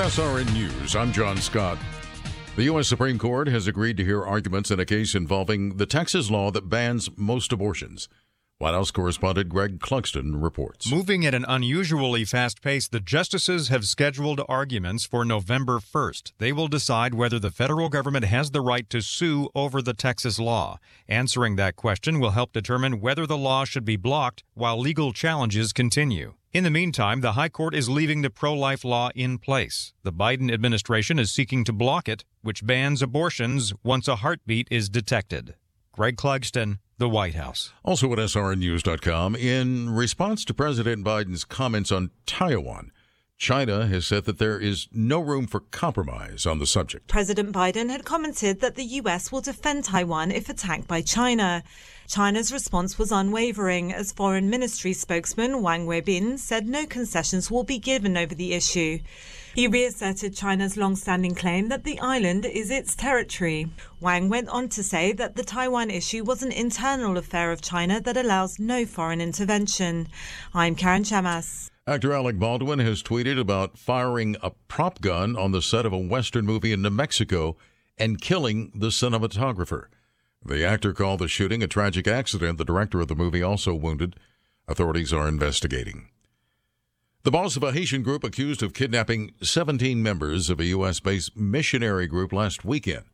SRN News, I'm John Scott. The U.S. Supreme Court has agreed to hear arguments in a case involving the Texas law that bans most abortions. White House correspondent Greg Clugston reports. Moving at an unusually fast pace, the justices have scheduled arguments for November 1st. They will decide whether the federal government has the right to sue over the Texas law. Answering that question will help determine whether the law should be blocked while legal challenges continue. In the meantime, the High Court is leaving the pro life law in place. The Biden administration is seeking to block it, which bans abortions once a heartbeat is detected. Greg Clugston, the White House. Also at SRNnews.com, in response to President Biden's comments on Taiwan, China has said that there is no room for compromise on the subject. President Biden had commented that the U.S. will defend Taiwan if attacked by China. China's response was unwavering, as Foreign Ministry spokesman Wang Weibin said no concessions will be given over the issue. He reasserted China's long-standing claim that the island is its territory. Wang went on to say that the Taiwan issue was an internal affair of China that allows no foreign intervention. I'm Karen Chamas. Actor Alec Baldwin has tweeted about firing a prop gun on the set of a Western movie in New Mexico and killing the cinematographer. The actor called the shooting a tragic accident. The director of the movie also wounded. Authorities are investigating. The boss of a Haitian group accused of kidnapping 17 members of a U.S. based missionary group last weekend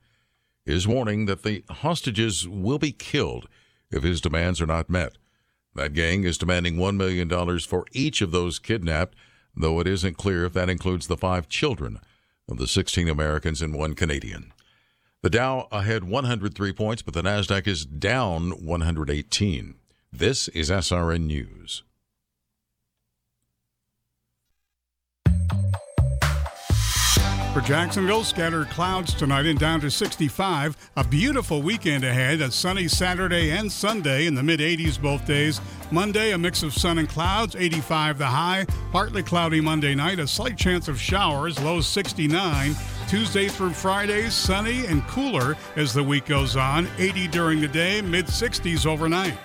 is warning that the hostages will be killed if his demands are not met. That gang is demanding $1 million for each of those kidnapped, though it isn't clear if that includes the five children of the 16 Americans and one Canadian. The Dow ahead 103 points, but the NASDAQ is down 118. This is SRN News. For Jacksonville, scattered clouds tonight and down to 65. A beautiful weekend ahead. A sunny Saturday and Sunday in the mid 80s both days. Monday, a mix of sun and clouds, 85 the high. Partly cloudy Monday night, a slight chance of showers, low 69. Tuesday through Friday, sunny and cooler as the week goes on, 80 during the day, mid 60s overnight.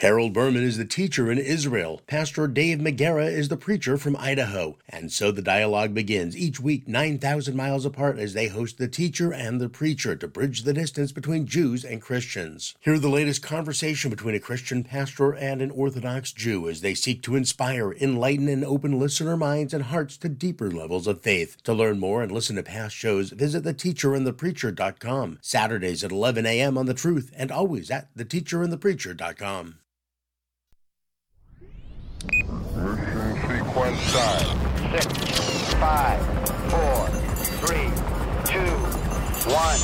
Harold Berman is the teacher in Israel. Pastor Dave McGarrah is the preacher from Idaho. And so the dialogue begins each week 9,000 miles apart as they host the teacher and the preacher to bridge the distance between Jews and Christians. Hear the latest conversation between a Christian pastor and an Orthodox Jew as they seek to inspire, enlighten, and open listener minds and hearts to deeper levels of faith. To learn more and listen to past shows, visit theteacherandthepreacher.com. Saturdays at 11 a.m. on The Truth and always at theteacherandthepreacher.com. Mission sequence time. Six, five, four, three, two, one,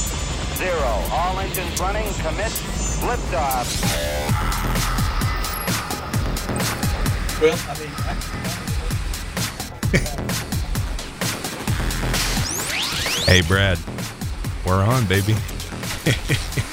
zero. All engines running. Commit. Liftoff. Well, I mean, hey, Brad, we're on, baby.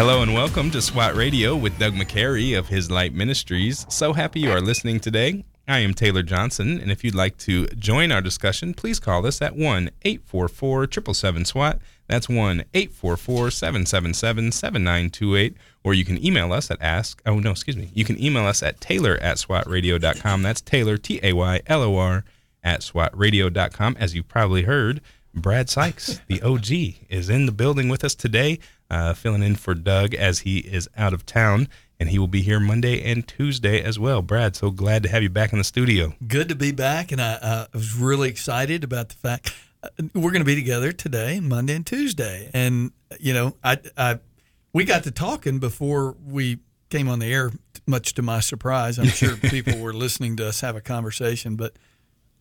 Hello and welcome to SWAT Radio with Doug McCary of His Light Ministries. So happy you are listening today. I am Taylor Johnson, and if you'd like to join our discussion, please call us at 1 844 777 SWAT. That's 1 844 777 7928. Or you can email us at ask, oh no, excuse me. You can email us at taylor at swatradio.com. That's Taylor, T A Y L O R, at swatradio.com. As you've probably heard, Brad Sykes, the OG, is in the building with us today uh, filling in for Doug as he is out of town. And he will be here Monday and Tuesday as well. Brad, so glad to have you back in the studio. Good to be back. And I, uh, I was really excited about the fact uh, we're going to be together today, Monday and Tuesday. And, you know, I, I, we got to talking before we came on the air, much to my surprise. I'm sure people were listening to us have a conversation, but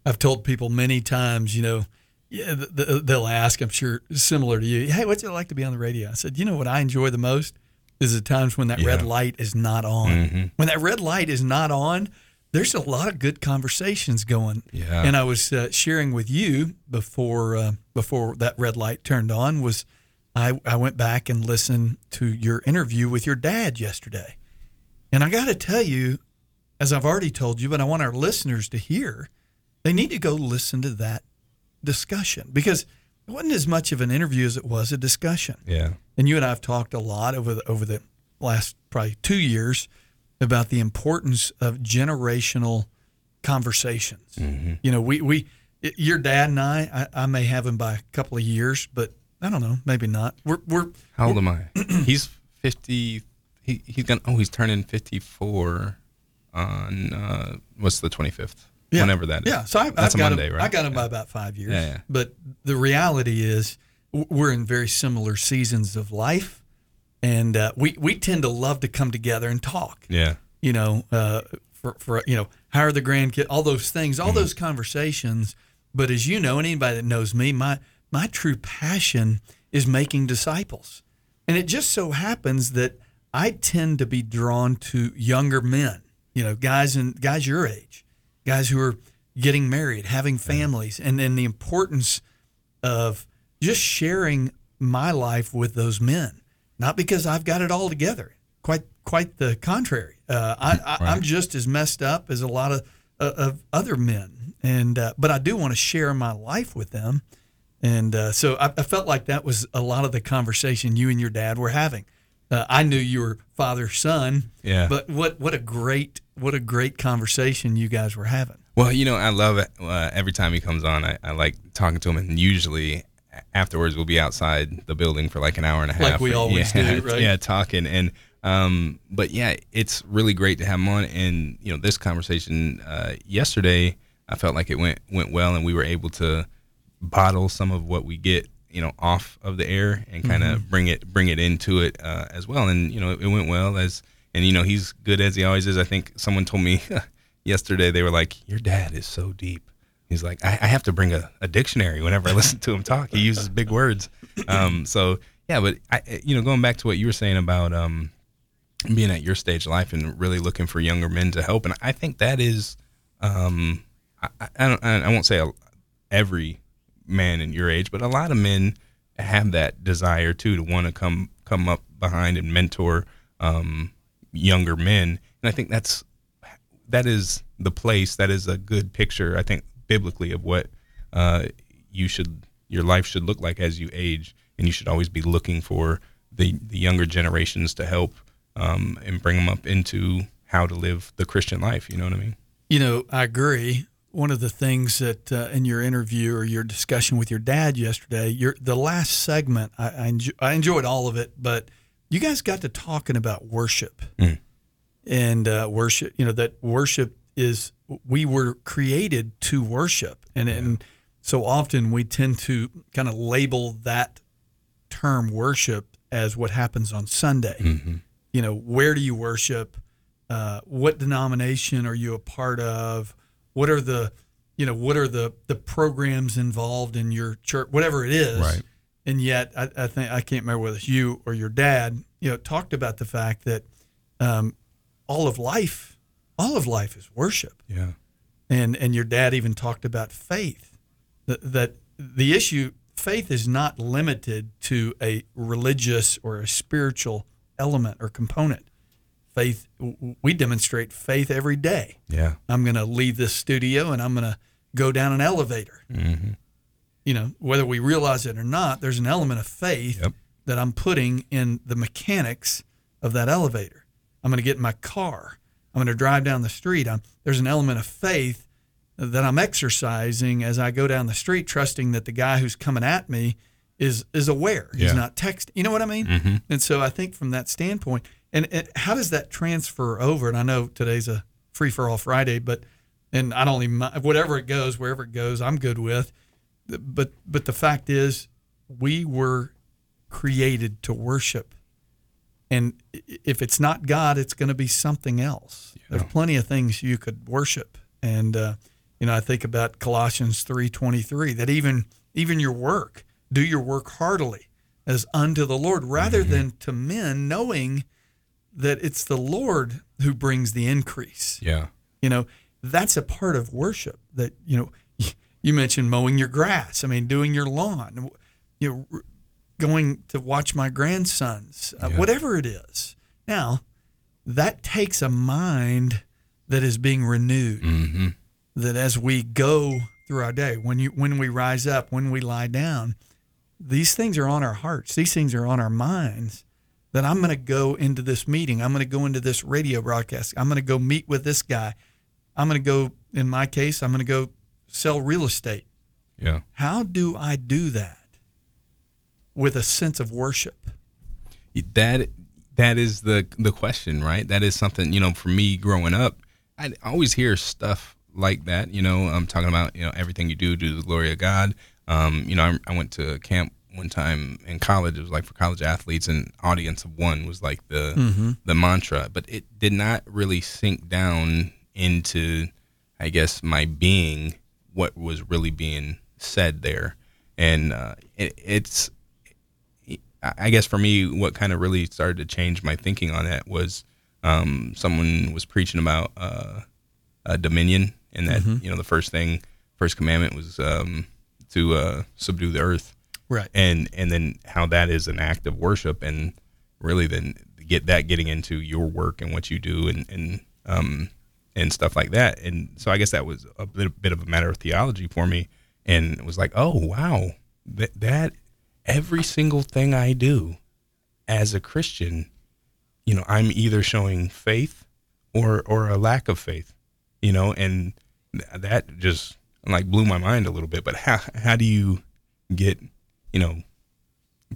I've told people many times, you know, yeah, they'll ask, I'm sure, similar to you, hey, what's it like to be on the radio? I said, you know what I enjoy the most is the times when that yeah. red light is not on. Mm-hmm. When that red light is not on, there's a lot of good conversations going. Yeah. And I was uh, sharing with you before uh, before that red light turned on was I, I went back and listened to your interview with your dad yesterday. And I got to tell you, as I've already told you, but I want our listeners to hear, they need to go listen to that discussion because it wasn't as much of an interview as it was a discussion. Yeah. And you and I have talked a lot over the over the last probably two years about the importance of generational conversations. Mm-hmm. You know, we we your dad and I, I, I may have him by a couple of years, but I don't know, maybe not. We're we're How old am I? he's fifty. He he's gonna. Oh, he's turning fifty four on uh, what's the twenty fifth? Yeah. Whenever that is. Yeah, so I, That's I've got Monday, him, right? I got him Yeah. by about five years. Yeah, yeah. But the reality is, we're in very similar seasons of life, and uh, we we tend to love to come together and talk. Yeah. You know, uh, for for you know, how are the grandkids? All those things, all Mm-hmm. those conversations. But as you know, and anybody that knows me, my my true passion is making disciples, and it just so happens that I tend to be drawn to younger men. You know, guys and guys your age guys who are getting married, having families, and then the importance of just sharing my life with those men. Not because I've got it all together. Quite, quite the contrary. Uh, I, I, I'm just as messed up as a lot of uh, of other men, and uh, but I do want to share my life with them. And uh, so I, I felt like that was a lot of the conversation you and your dad were having. Uh, I knew you were father son, Yeah. But what what a great what a great conversation you guys were having. Well, you know, I love it. Uh, every time he comes on, I, I like talking to him, and usually afterwards we'll be outside the building for like an hour and a half. Like we always yeah, do, right? Yeah, talking and um, but yeah, it's really great to have him on. And you know, this conversation uh, yesterday, I felt like it went went well, and we were able to bottle some of what we get you know off of the air and kind of Mm-hmm. bring it bring it into it uh, as well and you know it went well as and you know he's good as he always is. I think someone told me yesterday they were like your dad is so deep. He's like i, I have to bring a, a dictionary whenever i listen to him talk. He uses big words. Um, so yeah but I, you know going back to what you were saying about um, being at your stage of life and really looking for younger men to help and i think that is um, I, I, don't I won't say every man in your age, but a lot of men have that desire too to want to come come up behind and mentor um, younger men, and I think that's that is the place that is a good picture. I think biblically of what uh, you should your life should look like as you age, and you should always be looking for the the younger generations to help um, and bring them up into how to live the Christian life. You know what I mean? You know, I agree. One of the things that uh, in your interview or your discussion with your dad yesterday, your the last segment, I, I, I enjoyed all of it, but you guys got to talking about worship Mm. and uh, worship. You know that worship is we were created to worship, and and so often we tend to kind of label that term worship as what happens on Sunday. Mm-hmm. You know, where do you worship? Uh, what denomination are you a part of? What are the, you know, what are the the programs involved in your church? Whatever it is, Right. And yet, I, I think I can't remember whether it's you or your dad. You know, talked about the fact that um, all of life, all of life is worship Yeah. and and your dad even talked about faith that, that the issue faith is not limited to a religious or a spiritual element or component faith we demonstrate faith every day Yeah. i'm going to leave this studio and i'm going to go down an elevator Mm-hmm. You know whether we realize it or not there's an element of faith Yep. that i'm putting in the mechanics of that elevator. I'm going to get in my car. I'm going to drive down the street. I'm, there's an element of faith that i'm exercising as i go down the street trusting that the guy who's coming at me is is aware. He's not texting. You know what i mean? Mm-hmm. and so i think from that standpoint and, and how does that transfer over? And i know today's a free for all friday but and i don't even whatever it goes wherever it goes i'm good with but but the fact is we were created to worship. And if it's not god it's going to be something else. There's plenty of things you could worship. And uh, you know i think about colossians 3.23 that even even your work do your work heartily as unto the lord rather than to men knowing that it's the lord who brings the increase. Yeah. you know that's a part of worship that you know you mentioned mowing your grass i mean doing your lawn you know going to watch my grandsons uh, Yeah. whatever it is now that takes a mind that is being renewed Mm-hmm. that as we go through our day when you when we rise up when we lie down these things are on our hearts these things are on our minds that I'm going to go into this meeting. I'm going to go into this radio broadcast. I'm going to go meet with this guy. I'm going to go, in my case, I'm going to go sell real estate. Yeah. How do I do that with a sense of worship? That that is the the question, right? That is something you know. For me, growing up, I always hear stuff like that. You know, I'm talking about you know everything you do to the glory of God. Um, you know, I, I went to camp one time in college. It was like for college athletes, and audience of one was like the Mm-hmm. the mantra, but it did not really sink down into, I guess, my being what was really being said there, and uh, it, it's. I guess for me, what kind of really started to change my thinking on that was um, someone was preaching about uh, dominion, and that you know the first thing, first commandment was um, to uh, subdue the earth, Right. and and then how that is an act of worship and really then get that getting into your work and what you do and and um and stuff like that. And so i guess that was a bit, bit of a matter of theology for me. And it was like oh wow that that every single thing i do as a christian you know i'm either showing faith or or a lack of faith you know and that just like blew my mind a little bit. But how how do you get you know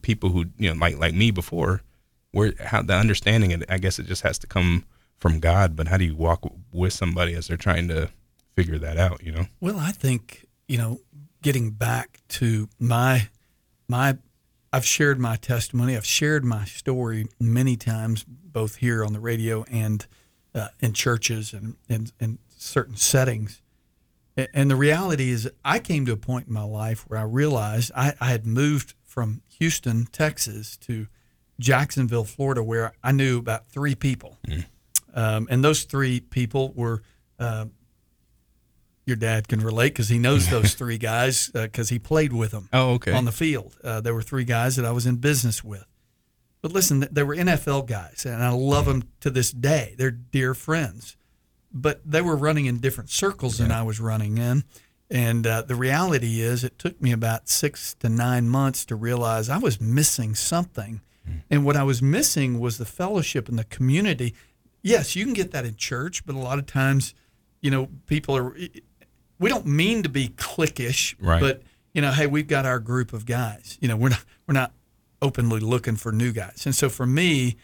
people who you know like like me before where how the understanding it i guess it just has to come from god but how do you walk with somebody as they're trying to figure that out you know Well, I think you know, getting back to my my, I've shared my testimony. I've shared my story many times, both here on the radio and uh, in churches and in, in certain settings. And the reality is, I came to a point in my life where I realized I, I had moved from Houston, Texas, to Jacksonville, Florida, where I knew about three people, um, and those three people were. Uh, your dad can relate because he knows those three guys because he played with them oh okay on the field. Uh, there were three guys that I was in business with. But listen, they were NFL guys, and I love them to this day. They're dear friends. But they were running in different circles than I was running in. And uh, the reality is, it took me about six to nine months to realize I was missing something. And what I was missing was the fellowship and the community. Yes, you can get that in church, but a lot of times, you know, people are, we don't mean to be cliquish, Right. but you know, hey, we've got our group of guys. You know, we're not we're not openly looking for new guys. And so for me,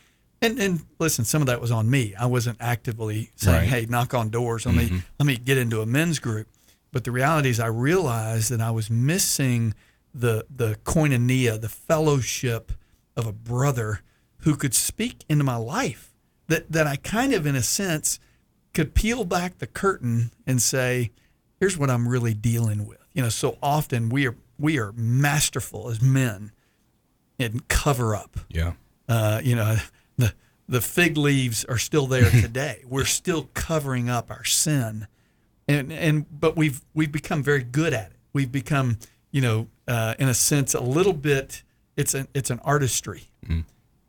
and and listen, some of that was on me. I wasn't actively saying, Right. hey, knock on doors. Let me mm-hmm. let me get into a men's group. But the reality is, I realized that I was missing the the koinonia, the fellowship of a brother who could speak into my life. That that I kind of, in a sense, could peel back the curtain and say, here's what I'm really dealing with. You know, so often we are we are masterful as men in cover up. yeah Uh, you know, the the fig leaves are still there today. We're still covering up our sin, and and but we've we've become very good at it. We've become, you know, uh, in a sense, a little bit. It's an it's an artistry.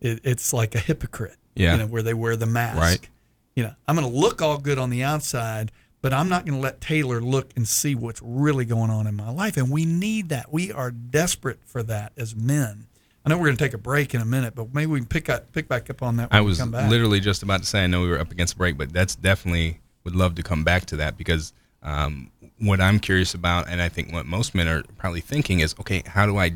It, it's like a hypocrite. Yeah. You know, where they wear the mask. Right. You know, I'm going to look all good on the outside, but I'm not going to let Taylor look and see what's really going on in my life. And we need that. We are desperate for that as men. I know we're going to take a break in a minute, but maybe we can pick up, pick back up on that. When I we was come back. literally just about to say I know we were up against a break, but that's definitely would love to come back to that because um, what I'm curious about, and I think what most men are probably thinking is, okay, how do I,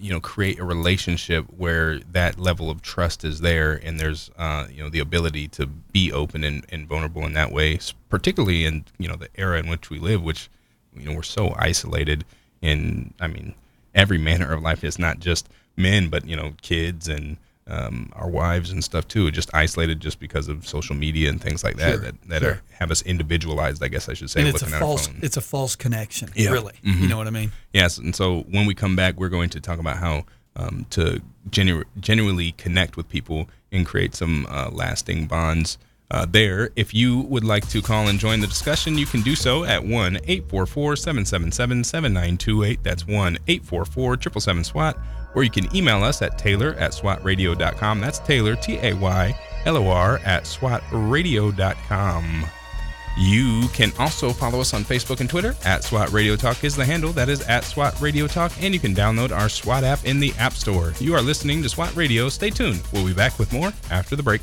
you know, create a relationship where that level of trust is there, and there's, uh, you know, the ability to be open and, and vulnerable in that way, particularly in you know the era in which we live, which you know we're so isolated in, I mean, every manner of life. is not just men, but you know, kids and um, our wives and stuff too, just isolated just because of social media and things like that Sure, that, that sure. are, have us individualized. I guess I should say, and it's a false, it's a false connection. Yeah. Really, Mhm. you know what I mean? Yes, and so when we come back, we're going to talk about how um, to genu- genuinely connect with people and create some uh, lasting bonds. Uh, there, if you would like to call and join the discussion, you can do so at 1 844 777 7928. That's 1 844 777 SWAT. Or you can email us at taylor at swatradio.com. That's Taylor, T A Y L O R, at swatradio.com. You can also follow us on Facebook and Twitter. At SWAT Radio Talk is the handle. That is at SWAT Radio Talk. And you can download our SWAT app in the App Store. You are listening to SWAT Radio. Stay tuned. We'll be back with more after the break.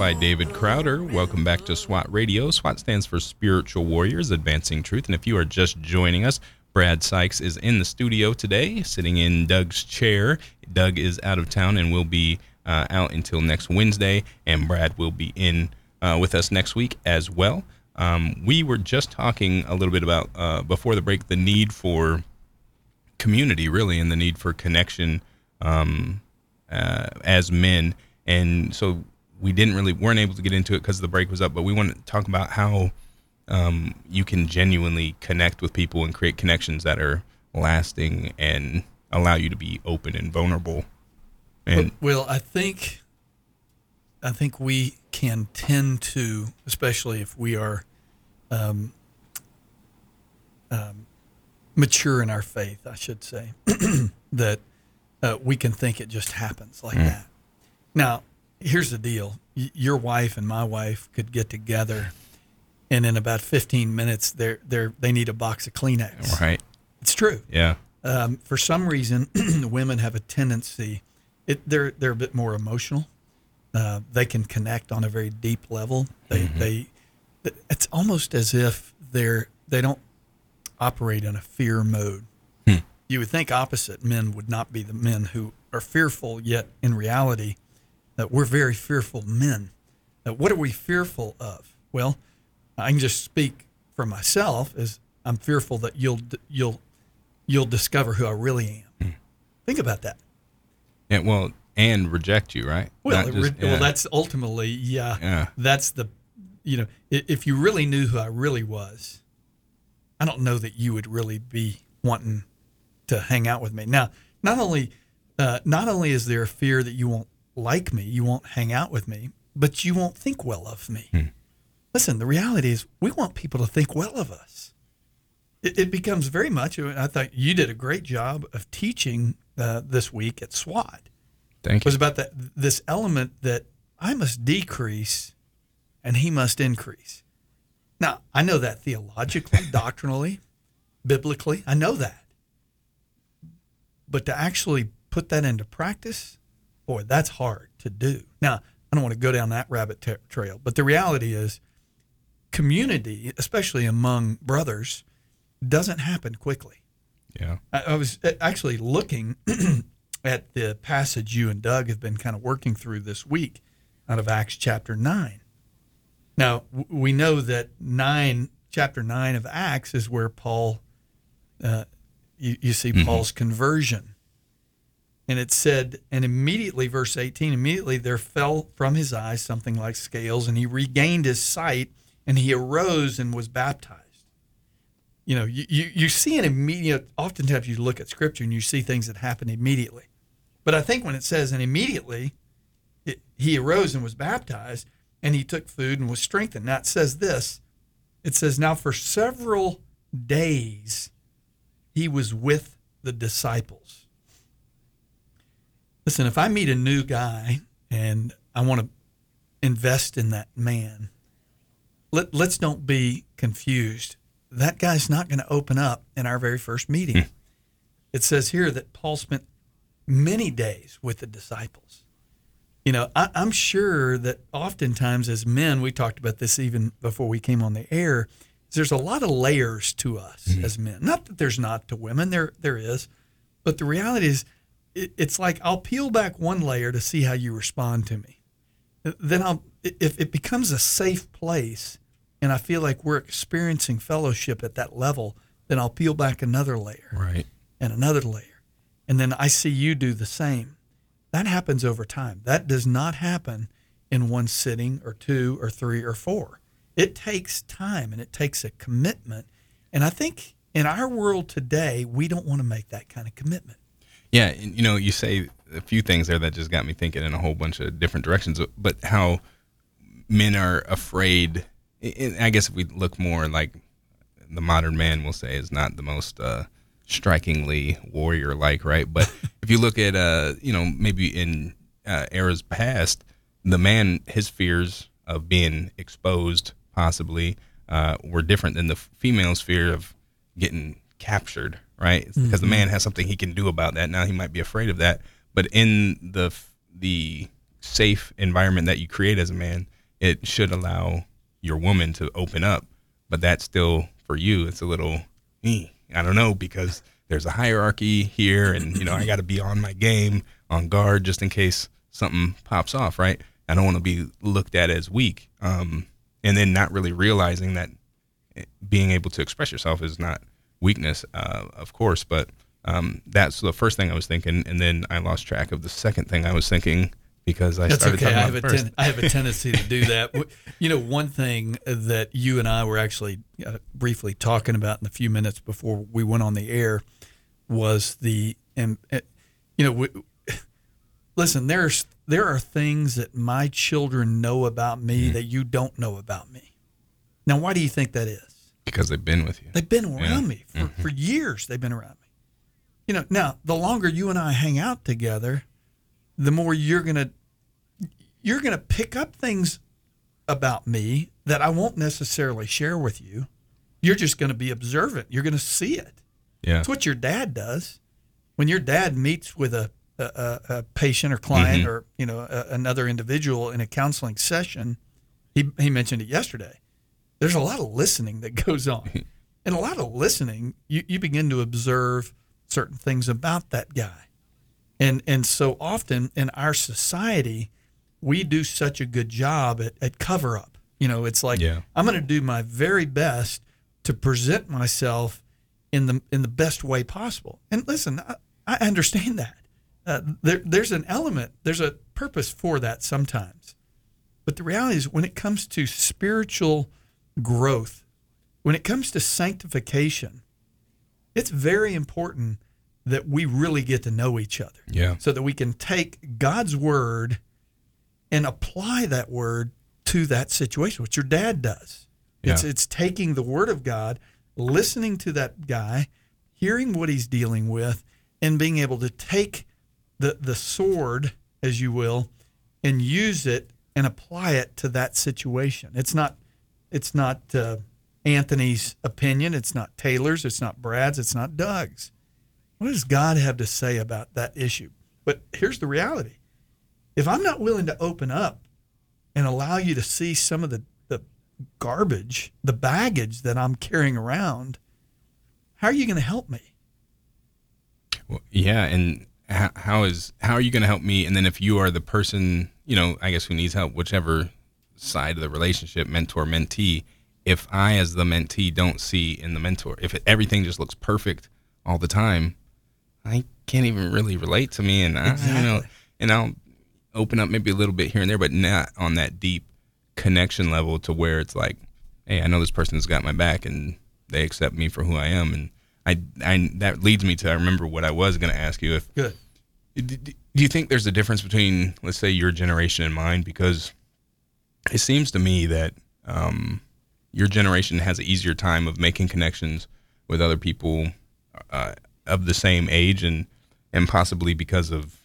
by David Crowder. Welcome back to SWAT Radio. SWAT stands for Spiritual Warriors Advancing Truth. And if you are just joining us, Brad Sykes is in the studio today, sitting in Doug's chair. Doug is out of town and will be uh, out until next Wednesday, and Brad will be in uh, with us next week as well. Um, we were just talking a little bit about, uh, before the break, the need for community, really, and the need for connection um, uh, as men. And so we didn't really weren't able to get into it because the break was up. But we want to talk about how um, you can genuinely connect with people and create connections that are lasting and allow you to be open and vulnerable. And well, I think I think we can tend to, especially if we are um, um, mature in our faith, I should say, that uh, we can think it just happens like that. Now, here's the deal: your wife and my wife could get together, and in about 15 minutes, they're they're they need a box of Kleenex. right, It's true yeah, um, for some reason, women have a tendency. It, they're they're a bit more emotional. Uh, they can connect on a very deep level. They they it's almost as if they're they don't operate in a fear mode. You would think opposite men would not be the men who are fearful, yet in reality, that we're very fearful men. Uh, what are we fearful of? Well, I can just speak for myself Is I'm fearful that you'll you'll you'll discover who I really am. Think about that. and well, and reject you, right? Well, just- re- well, that's ultimately, yeah, Yeah. That's the, you know, if you really knew who I really was, I don't know that you would really be wanting to hang out with me. Now, not only, uh, not only is there a fear that you won't like me, you won't hang out with me, but you won't think well of me. Hmm. Listen, the reality is we want people to think well of us. It, it becomes very much. I thought you did a great job of teaching uh, this week at SWAT Thank you. was about that this element that I must decrease and he must increase. Now, I know that theologically, doctrinally, biblically, I know that. But to actually put that into practice, boy, that's hard to do. Now, I don't want to go down that rabbit ta- trail, but the reality is community, especially among brothers, doesn't happen quickly. Yeah. I, I was actually looking at the passage you and Doug have been kind of working through this week out of Acts chapter 9. Now, we know that 9, chapter 9 of Acts is where Paul, uh, you, you see Paul's conversion. And it said, and immediately, verse 18, immediately there fell from his eyes something like scales, and he regained his sight, and he arose and was baptized you know, you, you, you see an immediate, oftentimes you look at scripture and you see things that happen immediately. But I think when it says, and immediately it, he arose and was baptized, and he took food and was strengthened. Now it says this it says, Now for several days he was with the disciples. Listen, if I meet a new guy and I want to invest in that man, let, let's don't be confused. That guy's not going to open up in our very first meeting. Hmm. It says here that Paul spent many days with the disciples. You know, I, I'm sure that oftentimes as men, we talked about this even before we came on the air. There's a lot of layers to us mm-hmm. as men. Not that there's not to women, there there is, but the reality is, it's like I'll peel back one layer to see how you respond to me. Then I'll if it becomes a safe place, and I feel like we're experiencing fellowship at that level, then I'll peel back another layer Right. and another layer. And then I see you do the same. That happens over time. That does not happen in one sitting or two or three or four. It takes time and it takes a commitment. And I think in our world today, we don't want to make that kind of commitment. Yeah, and, you know, you say a few things there that just got me thinking in a whole bunch of different directions. But how men are afraid. I guess if we look more like the modern man, will say is not the most uh, strikingly warrior-like, right? But if you look at, uh, you know, maybe in uh, eras past, the man, his fears of being exposed, possibly, uh, were different than the female's fear of getting captured, right? Because the man has something he can do about that. Now he might be afraid of that, but in the the safe environment that you create as a man, it should allow your woman to open up. But that's still for you. It's a little, eh, I don't know, because there's a hierarchy here, and you know I got to be on my game, on guard, just in case something pops off, right? I don't want to be looked at as weak, um, and then not really realizing that being able to express yourself is not weakness, uh, of course, but um, that's the first thing I was thinking, and then I lost track of the second thing I was thinking because I That's started okay. I talking have, a about the first. ten- I have a tendency to do that. You know, one thing that you and I were actually uh, briefly talking about in the few minutes before we went on the air was the, and uh, you know, we, listen, there's there are things that my children know about me Mm-hmm. that you don't know about me. Now, why do you think that is? Because they've been with you. They've been around Yeah. me for, for years. They've been around me. You know, now the longer you and I hang out together, the more you're gonna you're gonna pick up things about me that I won't necessarily share with you. You're just gonna be observant. You're gonna see it. Yeah. It's what your dad does. When your dad meets with a a, a, patient or client Mhm. or you know a, another individual in a counseling session, he he mentioned it yesterday. There's a lot of listening that goes on, and a lot of listening. You you begin to observe certain things about that guy, and and so often in our society, we do such a good job at, at cover up. You know, it's like Yeah. I'm going to do my very best to present myself in the in the best way possible. And listen, I, I understand that. Uh, there, there's an element, there's a purpose for that sometimes. But the reality is, when it comes to spiritual growth, when it comes to sanctification, it's very important that we really get to know each other Yeah. so that we can take God's word and apply that word to that situation, which your dad does. It's it's taking the word of God, listening to that guy, hearing what he's dealing with, and being able to take the the sword, as you will, and use it and apply it to that situation. It's not it's not uh, Anthony's opinion. It's not Taylor's. It's not Brad's. It's not Doug's. What does God have to say about that issue? But here's the reality if I'm not willing to open up and allow you to see some of the, the garbage, the baggage that I'm carrying around, how are you going to help me? Well, yeah, and how, how is how are you going to help me? And then if you are the person, you know, I guess who needs help, whichever side of the relationship, mentor mentee. If I, as the mentee, don't see in the mentor, if it, everything just looks perfect all the time, I can't even really relate to me, and I, you know, and I'll open up maybe a little bit here and there, but not on that deep connection level to where it's like, hey, I know this person's got my back, and they accept me for who I am, and I, I that leads me to I remember what I was going to ask you if Good. do do you think there's a difference between let's say your generation and mine because it seems to me that um, your generation has an easier time of making connections with other people uh, of the same age and and possibly because of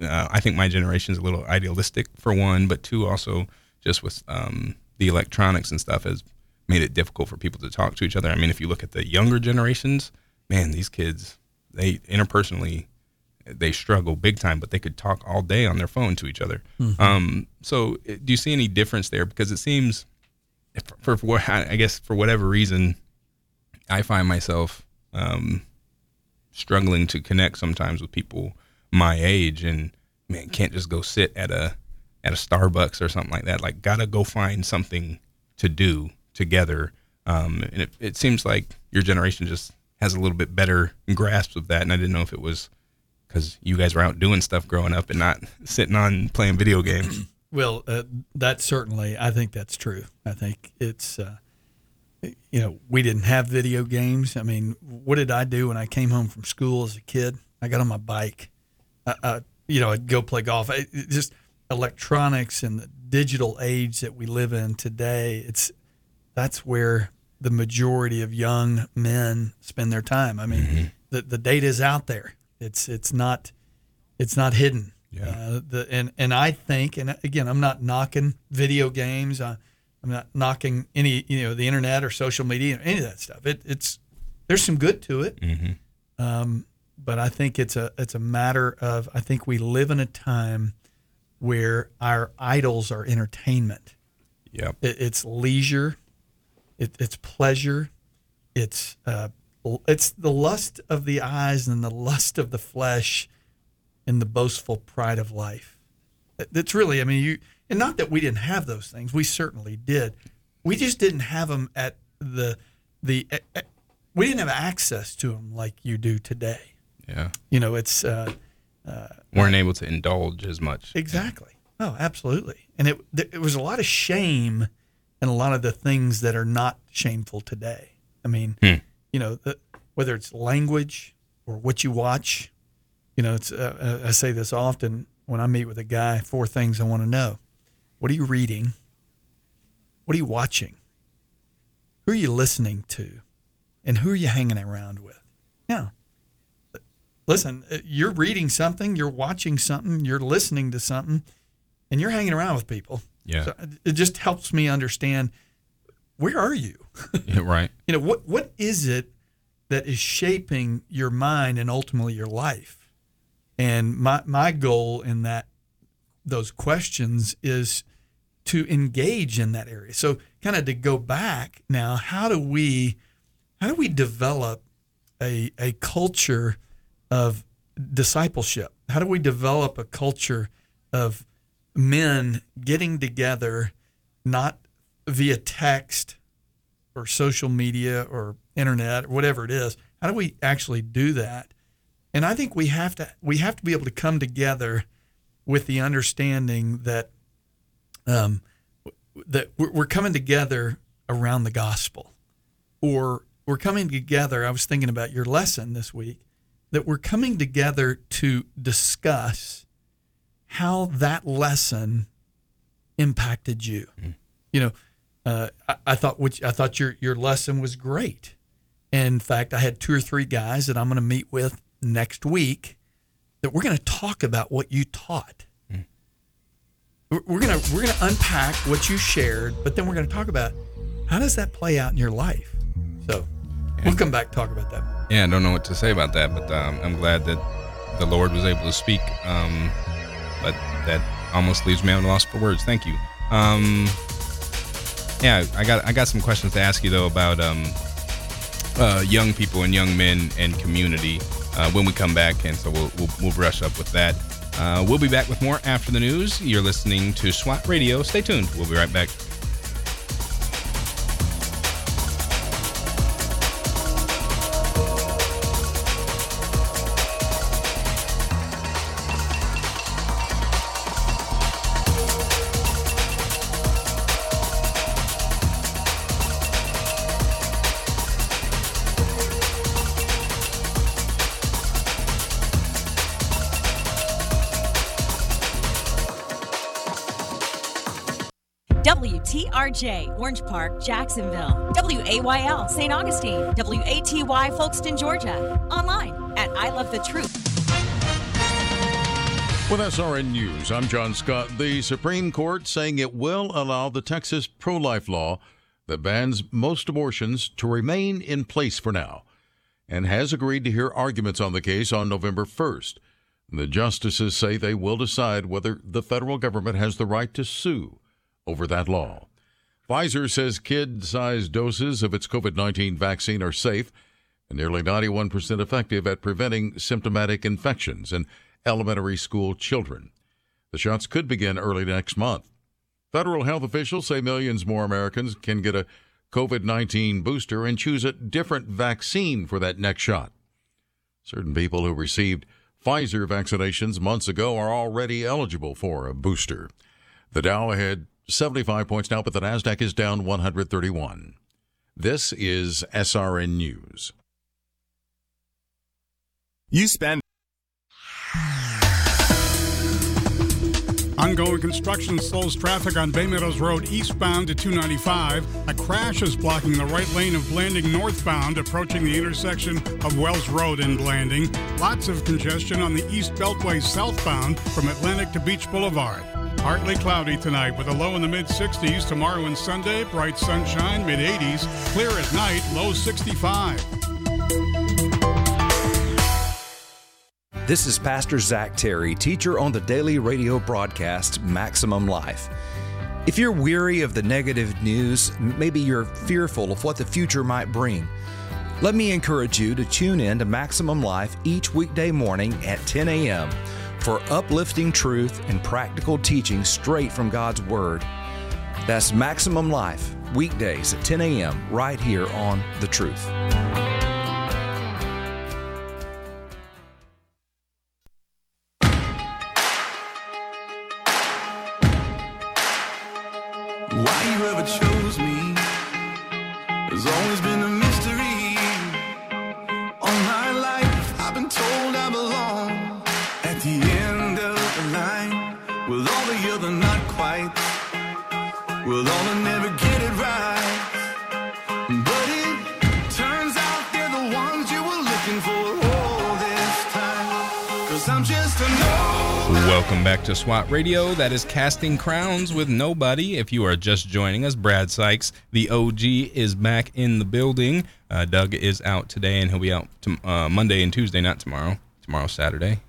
uh, I think my generation is a little idealistic for one, but two also just with um, the electronics and stuff has made it difficult for people to talk to each other. I mean, if you look at the younger generations, man, these kids they interpersonally they struggle big time, but they could talk all day on their phone to each other. Mhm. Um, so, uh, do you see any difference there? Because it seems, if- for, for what I guess for whatever reason, I find myself um, struggling to connect sometimes with people my age, and man, can't just go sit at a at a Starbucks or something like that. Like, gotta go find something to do together. Um, and it, it seems like your generation just has a little bit better grasp of that. And I didn't know if it was because you guys were out doing stuff growing up and not sitting on playing video games. Well, uh, that certainly, I think that's true. I think it's, uh, you know, we didn't have video games. I mean, what did I do when I came home from school as a kid? I got on my bike. Uh, uh, you know, I'd go play golf. I, it just electronics and the digital age that we live in today. It's that's where the majority of young men spend their time. I mean, the the data is out there. It's it's not it's not hidden. Yeah. Uh, the and and I think, and again, I'm not knocking video games. I, I'm not knocking any you know the internet or social media, or any of that stuff. It, it's there's some good to it, Mm-hmm. um, but I think it's a it's a matter of I think we live in a time where our idols are entertainment. Yep. It, it's leisure, it, it's pleasure, it's uh, it's the lust of the eyes and the lust of the flesh, and the boastful pride of life. It's really, I mean, you and not that we didn't have those things. We certainly did. We just didn't have them at the the. We didn't have access to them like you do today. Yeah. You know, it's uh, Weren't able to indulge as much. Exactly. Oh, absolutely. And it it was a lot of shame and a lot of the things that are not shameful today. I mean, Hmm. You know, the, whether it's language or what you watch. You know, it's uh, I say this often when I meet with a guy. Four things I want to know: What are you reading? What are you watching? Who are you listening to? And who are you hanging around with? Yeah listen, uh, you're reading something, you're watching something, you're listening to something, and you're hanging around with people. Yeah. So it- it just helps me understand where are you? Yeah, right. You know, what what is it that is shaping your mind and ultimately your life? And my my goal in that those questions is to engage in that area. So kind of to go back now, how do we how do we develop a a culture of discipleship? How do we develop a culture of men getting together, not via text or social media or internet or whatever it is? How do we actually do that? And I think we have to we have to be able to come together with the understanding that um, that we're, we're coming together around the gospel, or we're coming together. I was thinking about your lesson this week that we're coming together to discuss how that lesson impacted you. You know, uh, I, I thought which I thought your your lesson was great. In fact, I had two or three guys that I'm going to meet with next week that we're going to talk about what you taught. We're we're gonna we're gonna unpack what you shared, but then we're gonna talk about how does that play out in your life. So we'll come back talk about that. Yeah, I don't know what to say about that, but um, I'm glad that the Lord was able to speak. Um, but that almost leaves me at a loss for words. Thank you. Um, yeah, I got I got some questions to ask you though about um, uh, young people and young men and community uh, when we come back, and so we'll, we'll we'll brush up with that. Uh, we'll be back with more after the news. You're listening to SWAT Radio. Stay tuned. We'll be right back. Orange Park, Jacksonville. WAYL, St. Augustine. WATY, Folkston, Georgia. Online at I Love the Truth. With SRN News, I'm John Scott. The Supreme Court saying it will allow the Texas pro life law that bans most abortions to remain in place for now and has agreed to hear arguments on the case on November 1st. The justices say they will decide whether the federal government has the right to sue over that law. Pfizer says kid sized doses of its COVID 19 vaccine are safe and nearly 91% effective at preventing symptomatic infections in elementary school children. The shots could begin early next month. Federal health officials say millions more Americans can get a COVID 19 booster and choose a different vaccine for that next shot. Certain people who received Pfizer vaccinations months ago are already eligible for a booster. The Dow ahead 75 points now, but the NASDAQ is down 131. This is SRN News. You spend. Ongoing construction slows traffic on Baymeadows Road eastbound to 295. A crash is blocking the right lane of Blanding northbound, approaching the intersection of Wells Road in Blanding. Lots of congestion on the East Beltway southbound from Atlantic to Beach Boulevard. Partly cloudy tonight with a low in the mid 60s. Tomorrow and Sunday, bright sunshine, mid 80s. Clear at night, low 65. This is Pastor Zach Terry, teacher on the daily radio broadcast Maximum Life. If you're weary of the negative news, maybe you're fearful of what the future might bring, let me encourage you to tune in to Maximum Life each weekday morning at 10 a.m. for uplifting truth and practical teaching straight from God's Word. That's Maximum Life, weekdays at 10 a.m., right here on The Truth. SWAT Radio. That is Casting Crowns with Nobody. If you are just joining us, Brad Sykes, the OG, is back in the building. Uh, Doug is out today, and he'll be out to, uh, Monday and Tuesday, not tomorrow. Tomorrow's Saturday.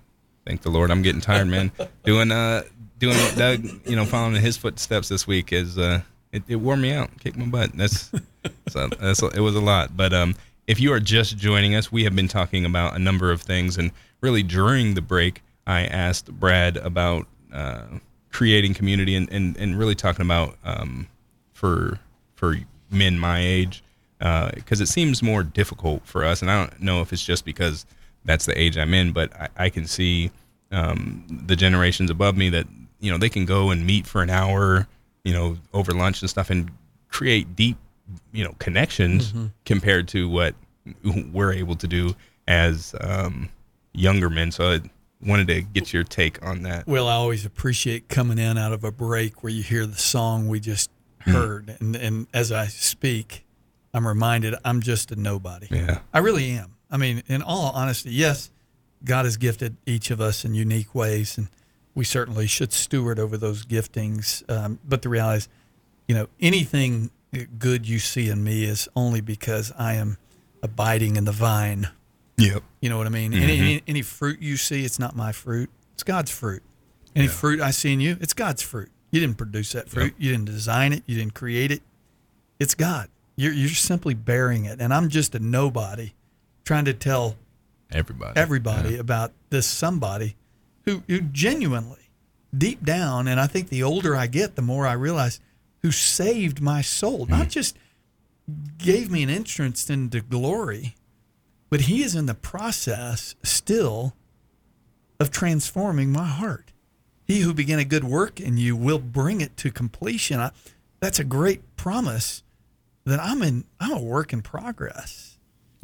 Thank the Lord. I'm getting tired, man. doing uh, doing what Doug, you know, following in his footsteps this week is uh, it, it wore me out, kicked my butt. That's so that's it was a lot. But um, if you are just joining us, we have been talking about a number of things, and really during the break. I asked Brad about uh, creating community and, and, and really talking about um, for for men my age because it seems more difficult for us. And I don't know if it's just because that's the age I'm in, but I, I can see um, the generations above me that you know they can go and meet for an hour, you know, over lunch and stuff, and create deep, you know, connections Mhm. compared to what we're able to do as um, younger men. So I wanted to get your take on that. Well, I always appreciate coming in out of a break where you hear the song we just Hmm. heard, and and as I speak, I'm reminded I'm just a nobody. Yeah. I really am. I mean, in all honesty, yes, God has gifted each of us in unique ways, and we certainly should steward over those giftings. Um, but the reality is, you know, anything good you see in me is only because I am abiding in the vine. Yep. You know what I mean? Mhm. Any, any any fruit you see, it's not my fruit. It's God's fruit. Any fruit I see in you, it's God's fruit. You didn't produce that fruit. You didn't design it. You didn't create it. It's God. You're you're simply bearing it. And I'm just a nobody, trying to tell everybody everybody about this somebody who who genuinely, deep down, and I think the older I get, the more I realize who saved my soul. Not just gave me an entrance into glory, but he is in the process still of transforming my heart. He who began a good work in you will bring it to completion. I, that's a great promise that I'm in I'm a work in progress.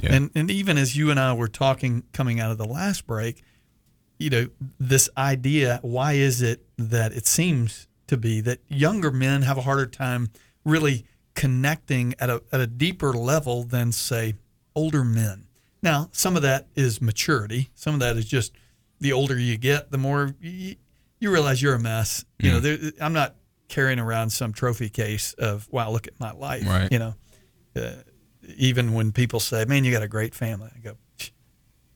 And and even as you and I were talking coming out of the last break, you know, this idea, why is it that it seems to be that younger men have a harder time really connecting at a, at a deeper level than, say, older men. Now, some of that is maturity. Some of that is just the older you get, the more you, you realize you're a mess. You know, there, I'm not carrying around some trophy case of, wow, look at my life. Right. You know, uh, even when people say, man, you got a great family, I go,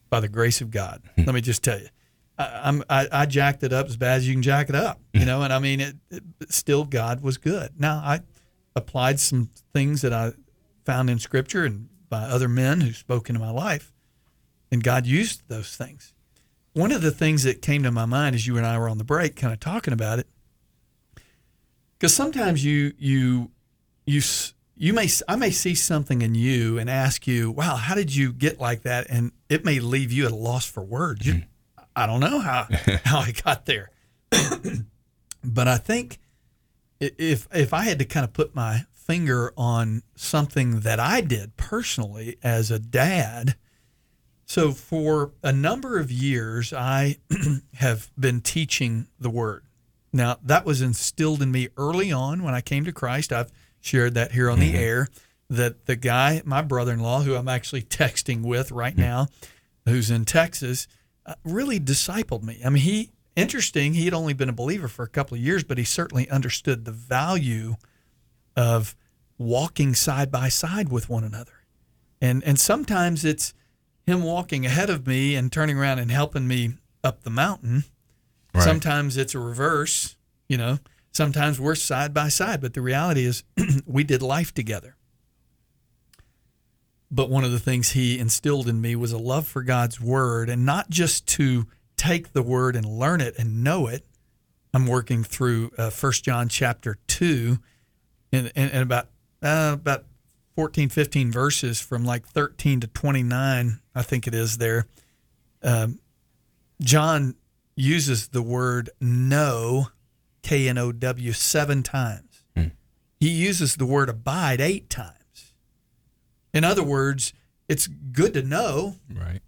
by the grace of God. Let me just tell you, I, I'm I, I jacked it up as bad as you can jack it up, you know. And I mean, it, it still God was good. Now I applied some things that I found in Scripture and by other men who spoke into my life, and God used those things. One of the things that came to my mind as you and I were on the break, kind of talking about it, because sometimes you you you you may I may see something in you and ask you, "Wow, how did you get like that?" And it may leave you at a loss for words. You, I don't know how how I got there, but I think if if I had to kind of put my finger on something that I did personally as a dad. So for a number of years, I have been teaching the word. Now that was instilled in me early on when I came to Christ. I've shared that here on the air. That the guy, my brother-in-law, who I'm actually texting with right now, who's in Texas, uh, really discipled me. I mean, he interesting. He had only been a believer for a couple of years, but he certainly understood the value of walking side by side with one another. And and sometimes it's him walking ahead of me and turning around and helping me up the mountain. Right. Sometimes it's a reverse, you know. Sometimes we're side by side, but the reality is we did life together. But one of the things he instilled in me was a love for God's word and not just to take the word and learn it and know it. I'm working through uh, 1 John chapter 2 and, and, and about uh, about 14, 15 verses from like 13 to 29, I think it is there. Um, John uses the word know, K N O W, seven times. He uses the word abide eight times. In other words, it's good to know, Right.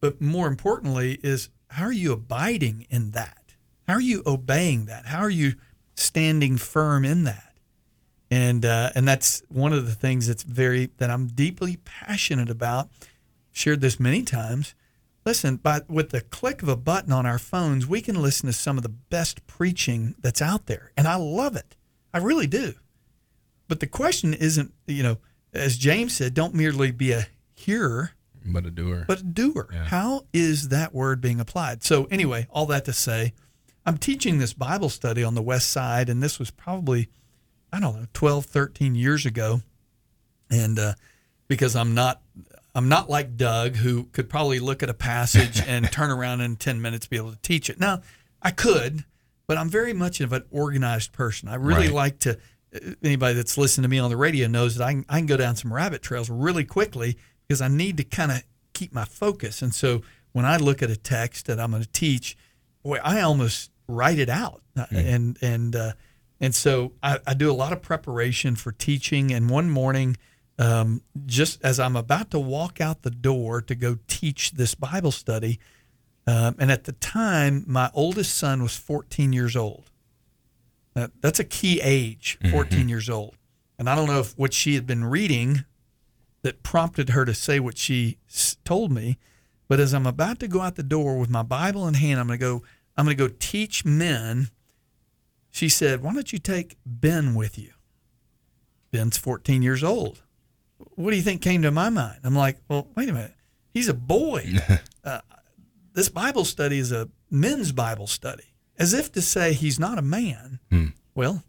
but more importantly, is how are you abiding in that? How are you obeying that? How are you standing firm in that? And uh, and that's one of the things that's very that I'm deeply passionate about. Shared this many times. Listen, by with the click of a button on our phones, we can listen to some of the best preaching that's out there, and I love it. I really do. But the question isn't, you know, as James said, don't merely be a hearer, But a doer. but a doer. How is that word being applied? So, anyway, all that to say, I'm teaching this Bible study on the West Side, and this was probably, I don't know, 12, 13 years ago. And uh, because I'm not. I'm not like Doug, who could probably look at a passage and turn around in 10 minutes be able to teach it. Now, I could, but I'm very much of an organized person. I really Right. like to, anybody that's listened to me on the radio knows that I can, I can go down some rabbit trails really quickly because I need to kind of keep my focus. And so when I look at a text that I'm going to teach, boy, I almost write it out. Uh, And, and, uh, and so I, I do a lot of preparation for teaching. And one morning, um, just as I'm about to walk out the door to go teach this Bible study, um, and at the time, my oldest son was 14 years old. Uh, that's a key age, 14 years old. And I don't know if what she had been reading that prompted her to say what she told me, but as I'm about to go out the door with my Bible in hand, I'm going to go. I'm going to go teach men. She said, "Why don't you take Ben with you?" Ben's 14 years old. What do you think came to my mind? I'm like, well, wait a minute. He's a boy. uh, this Bible study is a men's Bible study, as if to say he's not a man. Well,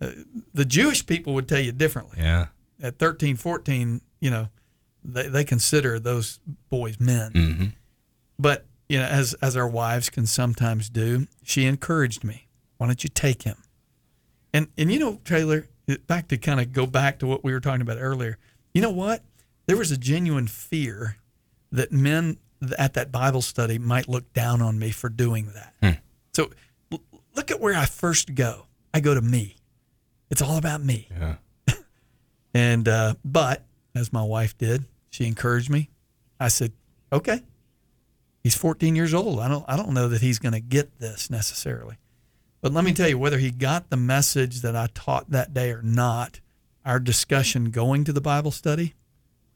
uh, the Jewish people would tell you differently. Yeah. At 13, 14, you know, they, they consider those boys men. Mm-hmm. But, you know, as, as our wives can sometimes do, she encouraged me. Why don't you take him? And, and you know, Taylor, back to kind of go back to what we were talking about earlier. You know what? There was a genuine fear that men at that Bible study might look down on me for doing that. So l- look at where I first go. I go to me. It's all about me. Yeah. And uh, but as my wife did, she encouraged me. I said, "Okay, he's 14 years old. I don't I don't know that he's going to get this necessarily." But let me hmm. tell you, whether he got the message that I taught that day or not, our discussion going to the Bible study,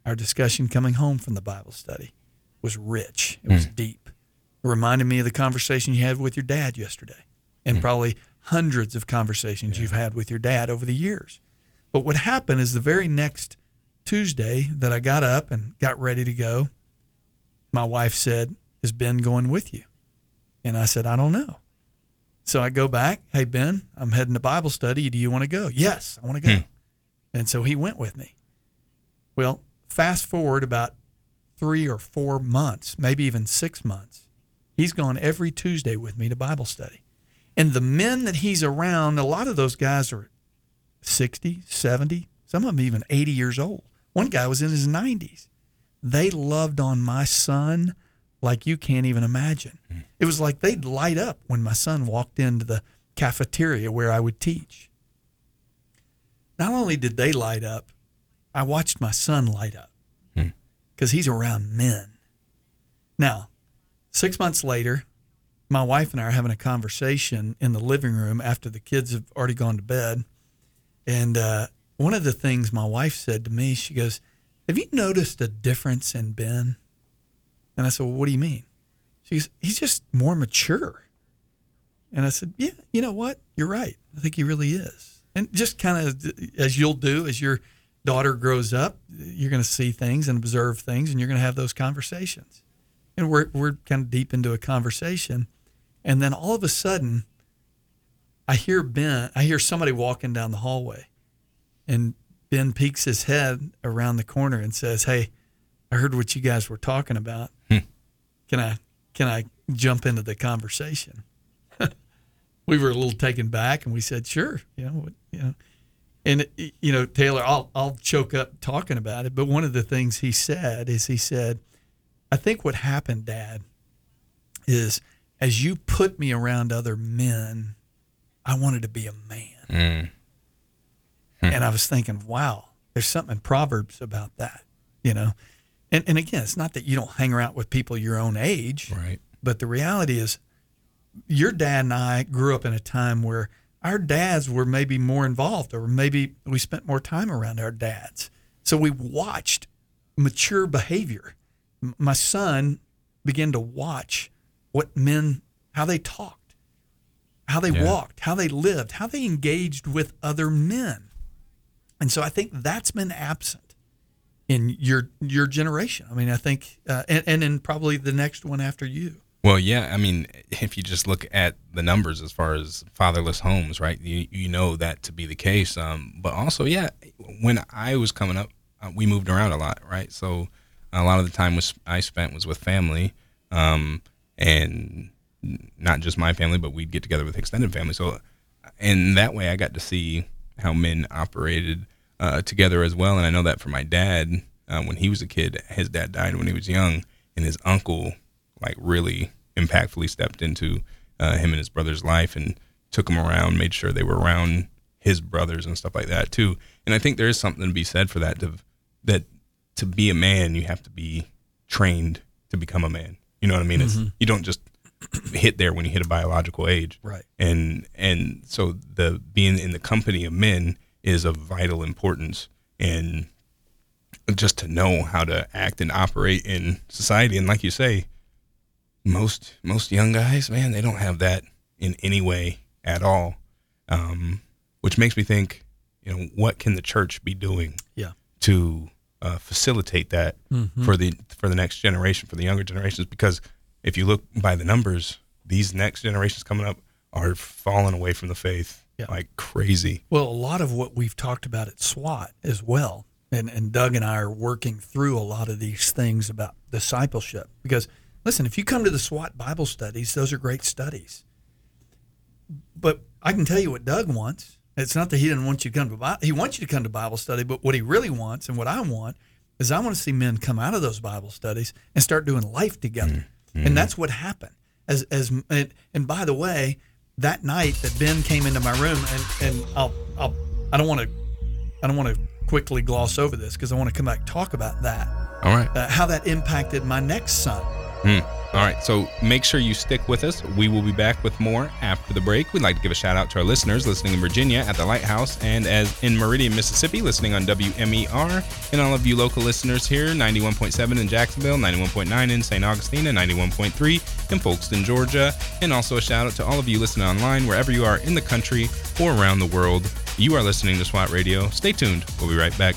our discussion coming home from the Bible study was rich. It was hmm. deep. It reminded me of the conversation you had with your dad yesterday, and hmm. probably hundreds of conversations you've had with your dad over the years. But what happened is the very next Tuesday that I got up and got ready to go, my wife said, Is Ben going with you? And I said, I don't know. So I go back, Hey, Ben, I'm heading to Bible study. Do you want to go? Yes, I want to go. Hmm. And so he went with me. Well, fast forward about three or four months, maybe even six months. He's gone every Tuesday with me to Bible study. And the men that he's around, a lot of those guys are 60, 70, some of them even 80 years old. One guy was in his 90s. They loved on my son like you can't even imagine. It was like they'd light up when my son walked into the cafeteria where I would teach. Not only did they light up, I watched my son light up because he's around men. Now, six months later, my wife and I are having a conversation in the living room after the kids have already gone to bed. And uh, one of the things my wife said to me, she goes, Have you noticed a difference in Ben? And I said, Well, what do you mean? She goes, He's just more mature. And I said, Yeah, you know what? You're right. I think he really is. And just kind of as you'll do as your daughter grows up, you're going to see things and observe things, and you're going to have those conversations. And we're, we're kind of deep into a conversation. And then all of a sudden, I hear Ben, I hear somebody walking down the hallway. And Ben peeks his head around the corner and says, Hey, I heard what you guys were talking about. Can I can I jump into the conversation? we were a little taken back and we said, Sure, you know, what- you know. And you know, Taylor, I'll I'll choke up talking about it, but one of the things he said is he said, I think what happened, Dad, is as you put me around other men, I wanted to be a man. Mm. And I was thinking, wow, there's something in Proverbs about that, you know. And and again, it's not that you don't hang around with people your own age, right? But the reality is, your dad and I grew up in a time where our dads were maybe more involved, or maybe we spent more time around our dads. So we watched mature behavior. M- My son began to watch what men, how they talked, how they Yeah. walked, how they lived, how they engaged with other men. And so I think that's been absent in your your generation. I mean, I think, uh, and, and in probably the next one after you. Well, yeah. I mean, if you just look at the numbers as far as fatherless homes, right? You, you know that to be the case. Um, but also, yeah, when I was coming up, uh, we moved around a lot, right? So a lot of the time was I spent was with family, um, and not just my family, but we'd get together with extended family. So in that way, I got to see how men operated uh, together as well. And I know that for my dad, uh, when he was a kid, his dad died when he was young, and his uncle like really impactfully stepped into uh, him and his brother's life and took him around, made sure they were around his brothers and stuff like that too. And I think there is something to be said for that. To, that to be a man, you have to be trained to become a man. You know what I mean? It's, Mhm. you don't just hit there when you hit a biological age, Right. And and so the being in the company of men is of vital importance, in just to know how to act and operate in society. And like you say, most most young guys, man, they don't have that in any way at all. Um, which makes me think, you know, what can the church be doing? Yeah. To uh, facilitate that Mhm. for the for the next generation, for the younger generations, because if you look by the numbers, these next generations coming up are falling away from the faith Yeah. like crazy. Well, a lot of what we've talked about at SWAT as well, and, and Doug and I are working through a lot of these things about discipleship. Because, listen, if you come to the SWAT Bible studies, those are great studies. But I can tell you what Doug wants. It's not that he didn't want you to come to Bible, he wants you to come to Bible study, but what he really wants and what I want is I want to see men come out of those Bible studies and start doing life together. Mm-hmm. And that's what happened. As as and, and by the way, that night that Ben came into my room and and I'll I'll I don't want to I don't want to quickly gloss over this because I want to come back talk about that. All right. Uh, how that impacted my next son. Hmm. All right, so make sure you stick with us. We will be back with more after the break. We'd like to give a shout out to our listeners listening in Virginia at the Lighthouse and as in Meridian, Mississippi, listening on WMER, and all of you local listeners here, 91.7 in Jacksonville, 91.9 in St. Augustine, and 91.3 in Folkston, Georgia. And also a shout out to all of you listening online wherever you are in the country or around the world. You are listening to SWAT Radio. Stay tuned. We'll be right back.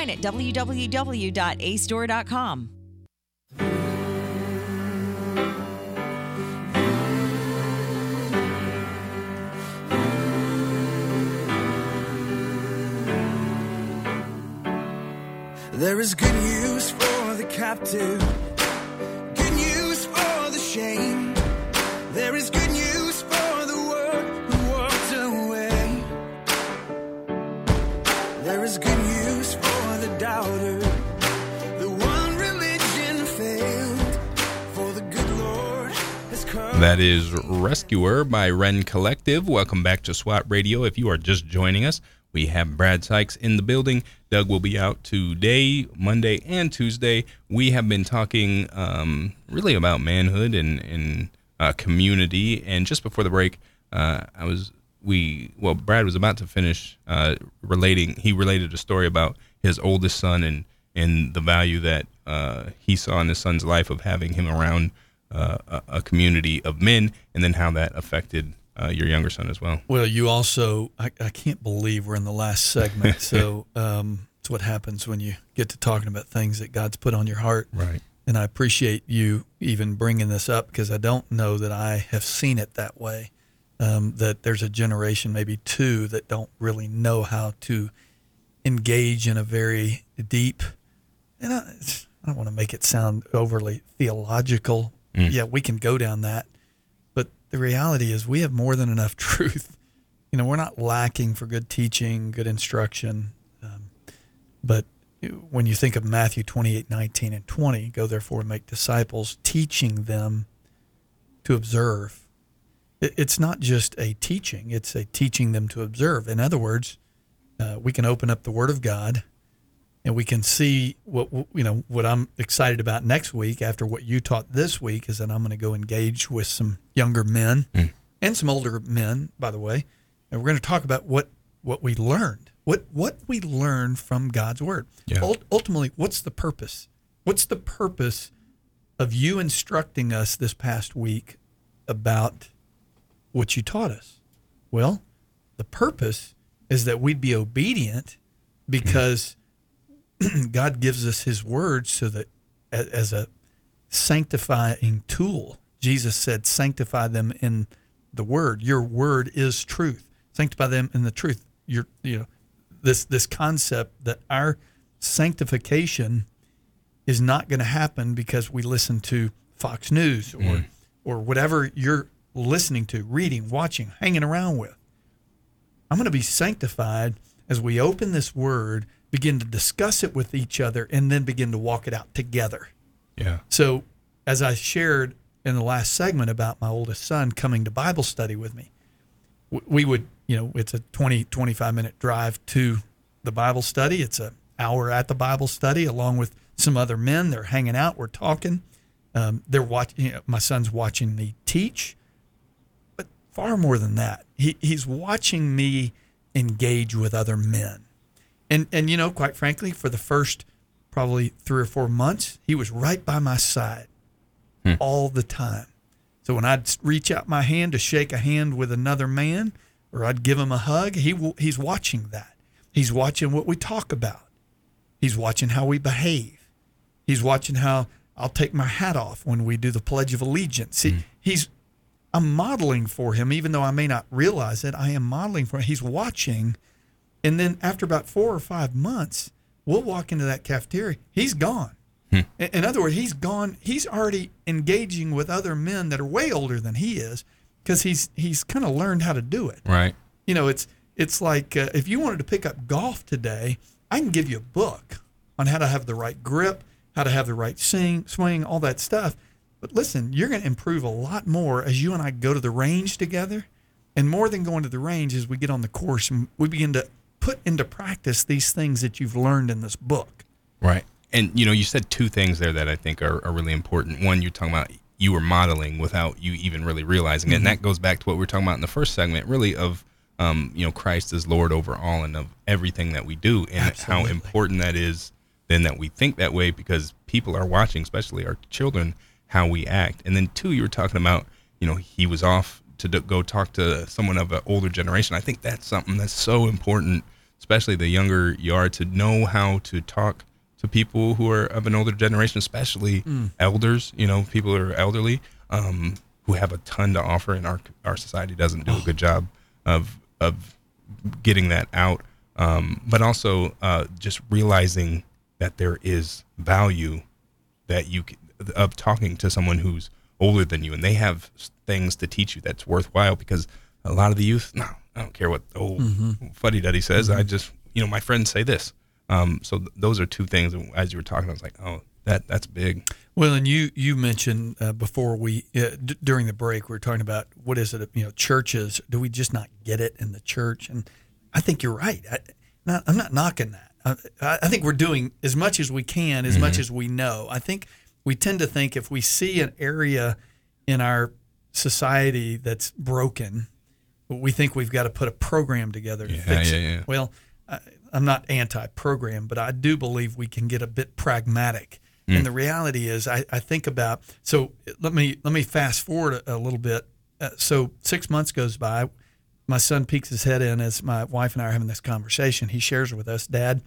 at www.acedoor.com. There is good news for the captive, good news for the shame. There is good That is Rescuer by Rend Collective. Welcome back to SWAT Radio. If you are just joining us, we have Brad Sykes in the building. Doug will be out today, Monday, and Tuesday. We have been talking um, really about manhood and, and uh, community. And just before the break, uh, I was we well, Brad was about to finish uh, relating. He related a story about his oldest son and and the value that uh, he saw in his son's life of having him around a, a community of men, and then how that affected uh, your younger son as well. Well, you also, I, I can't believe we're in the last segment. So um, it's what happens when you get to talking about things that God's put on your heart. Right. And I appreciate you even bringing this up because I don't know that I have seen it that way. Um, that there's a generation, maybe two, that don't really know how to engage in a very deep, and I, I don't want to make it sound overly theological. Mm. Yeah, we can go down that. But the reality is, we have more than enough truth. You know, we're not lacking for good teaching, good instruction. Um, but when you think of Matthew 28, 19, and 20, go therefore and make disciples, teaching them to observe. It's not just a teaching, it's a teaching them to observe. In other words, uh, we can open up the Word of God and we can see what you know what I'm excited about next week after what you taught this week is that I'm going to go engage with some younger men hmm. and some older men by the way. And we're going to talk about what what we learned what what we learned from God's word. Yeah. Ult- ultimately what's the purpose? What's the purpose of you instructing us this past week about what you taught us? Well the purpose is that we'd be obedient hmm. because God gives us His word so that as a sanctifying tool, Jesus said, "Sanctify them in the word. Your word is truth. Sanctify them in the truth." Your, you know, this this concept that our sanctification is not going to happen because we listen to Fox News or mm. or whatever you're listening to, reading, watching, hanging around with. I'm going to be sanctified as we open this word, begin to discuss it with each other, and then begin to walk it out together. Yeah. So, as I shared in the last segment about my oldest son coming to Bible study with me, we would, you know, it's a 20, 25 minute drive to the Bible study. It's an hour at the Bible study along with some other men. They're hanging out, we're talking. Um, they're watching, you know, my son's watching me teach but far more than that. He, he's watching me engage with other men. And, and, you know, quite frankly, for the first probably three or four months, he was right by my side hmm. all the time. So when I'd reach out my hand to shake a hand with another man, or I'd give him a hug, he he's watching that. He's watching what we talk about. He's watching how we behave. He's watching how I'll take my hat off when we do the Pledge of Allegiance. See, hmm. he's I'm modeling for him, even though I may not realize it. I am modeling for him. He's watching, and then after about four or five months, we'll walk into that cafeteria. He's gone. In in other words, he's gone. He's already engaging with other men that are way older than he is, because he's he's kind of learned how to do it. Right. You know, it's it's like uh, if you wanted to pick up golf today, I can give you a book on how to have the right grip, how to have the right sing, swing, all that stuff. But listen, you're going to improve a lot more as you and I go to the range together. And more than going to the range, as we get on the course and we begin to put into practice these things that you've learned in this book. Right. And you know, you said two things there that I think are, are really important. One, you're talking about you were modeling without you even really realizing it, and that goes back to what we were talking about in the first segment, really of um, you know Christ is Lord over all and of everything that we do, and how important that is. Then that we think that way because people are watching, especially our children, how we act. And then two, you were talking about you know he was off to go talk to someone of an older generation. I think that's something that's so important, especially the younger you are, to know how to talk to people who are of an older generation, especially elders. You know, people who are elderly, um, who have a ton to offer, and our our society doesn't do a good job of of getting that out. Um, but also uh, just realizing that there is value that you of talking to someone who's older than you, and they have things to teach you that's worthwhile. Because a lot of the youth, no, I don't care what old fuddy duddy says. I just, you know, my friends say this. Um, so th- those are two things. and As you were talking, I was like, oh, that that's big. Well, and you you mentioned uh, before we uh, d- during the break we were talking about what is it you know churches do we just not get it in the church and I think you're right. I, not, I'm not knocking that. I, I think we're doing as much as we can, as much as we know. I think we tend to think if we see an area in our society that's broken, we think we've got to put a program together to Yeah, fix yeah, it. yeah. Well, I, I'm not anti-program, but I do believe we can get a bit pragmatic. And hmm. the reality is, I, I think about. So let me let me fast forward a, a little bit. Uh, so six months goes by. My son peeks his head in as my wife and I are having this conversation. He shares with us, Dad.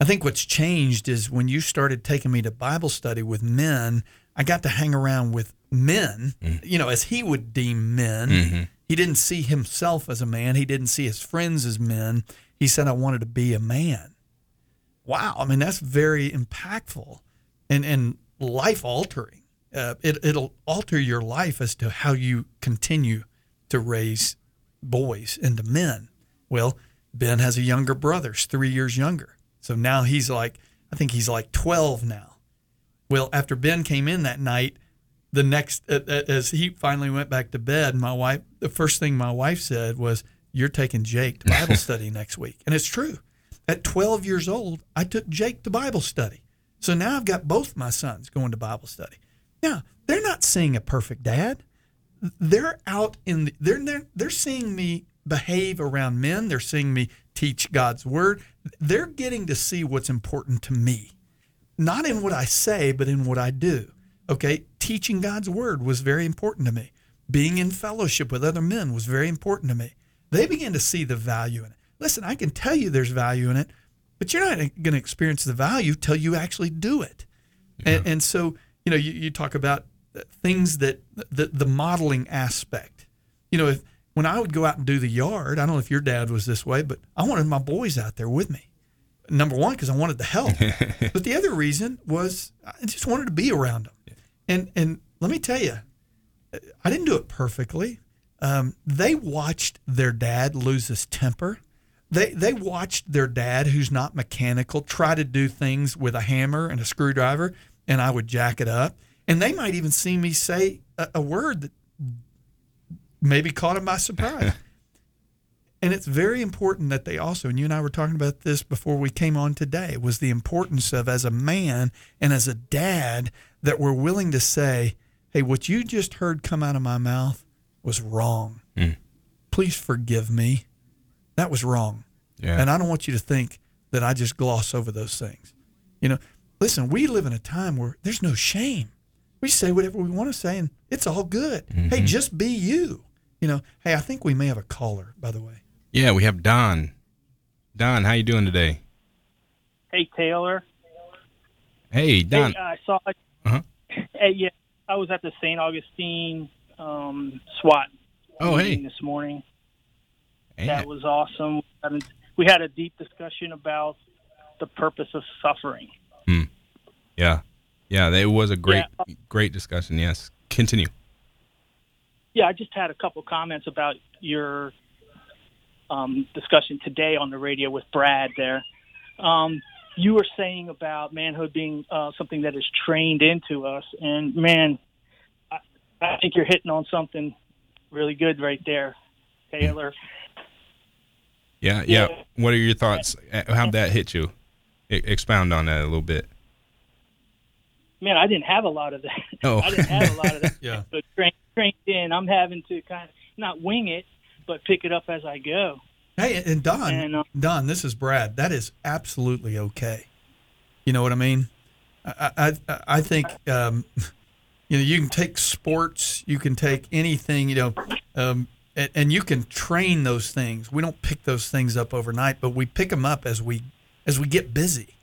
I think what's changed is when you started taking me to Bible study with men, I got to hang around with men, hmm. you know, as he would deem men. Mm-hmm. He didn't see himself as a man, he didn't see his friends as men. He said, I wanted to be a man. Wow. I mean, that's very impactful and, and life altering. Uh, it, it'll alter your life as to how you continue to raise boys into men. Well, Ben has a younger brother, he's three years younger. So now he's like, I think he's like 12 now. Well, after Ben came in that night, the next, as he finally went back to bed, my wife, the first thing my wife said was, You're taking Jake to Bible study next week. And it's true. At 12 years old, I took Jake to Bible study. So now I've got both my sons going to Bible study. Now, they're not seeing a perfect dad they're out in the, they're, they're they're seeing me behave around men they're seeing me teach god's word they're getting to see what's important to me not in what i say but in what i do okay teaching god's word was very important to me being in fellowship with other men was very important to me they began to see the value in it listen i can tell you there's value in it but you're not going to experience the value till you actually do it and, and so, you know, you, you talk about things that the, the modeling aspect. You know, if when I would go out and do the yard, I don't know if your dad was this way, but I wanted my boys out there with me. Number one, because I wanted to help, but the other reason was I just wanted to be around them. And and let me tell you, I didn't do it perfectly. Um, they watched their dad lose his temper. They they watched their dad, who's not mechanical, try to do things with a hammer and a screwdriver, and I would jack it up. And they might even see me say a, a word that maybe caught them by surprise. and it's very important that they also, and you and I were talking about this before we came on today, was the importance of as a man and as a dad that we're willing to say, hey, what you just heard come out of my mouth was wrong. Hmm. Please forgive me. That was wrong. Yeah. And I don't want you to think that I just gloss over those things. You know, listen, we live in a time where there's no shame. We say whatever we want to say, and it's all good. Hey, mm-hmm. just be you. You know. Hey, I think we may have a caller. By the way. Yeah, we have Don. Don, how you doing today? Hey Taylor. Hey, Don. Hey, I saw. Yeah, I was at the St. Augustine um, SWAT Oh, hey. meeting this morning. Hey. That was awesome. We had, a, we had a deep discussion about the purpose of suffering. Yeah, yeah, it was a great, great discussion. Yes, continue. Yeah, I just had a couple comments about your um, discussion today on the radio with Brad there. Um, you were saying about manhood being uh, something that is trained into us, and man, I, I think you're hitting on something really good right there, Taylor. Yeah, yeah. What are your thoughts? Uh, How'd that hit you? E- expound on that a little bit. Man, I didn't have a lot of that. Oh. I didn't have a lot of that. Yeah. But trained, trained in, I'm having to kind of not wing it, but pick it up as I go. Hey, and Don, And, uh, Don, this is Brad. That is absolutely okay. You know what I mean? I, I, I think, um, you know, you can take sports, you can take anything, you know, um, and, and you can train those things. We don't pick those things up overnight, but we pick them up as we as we get busy.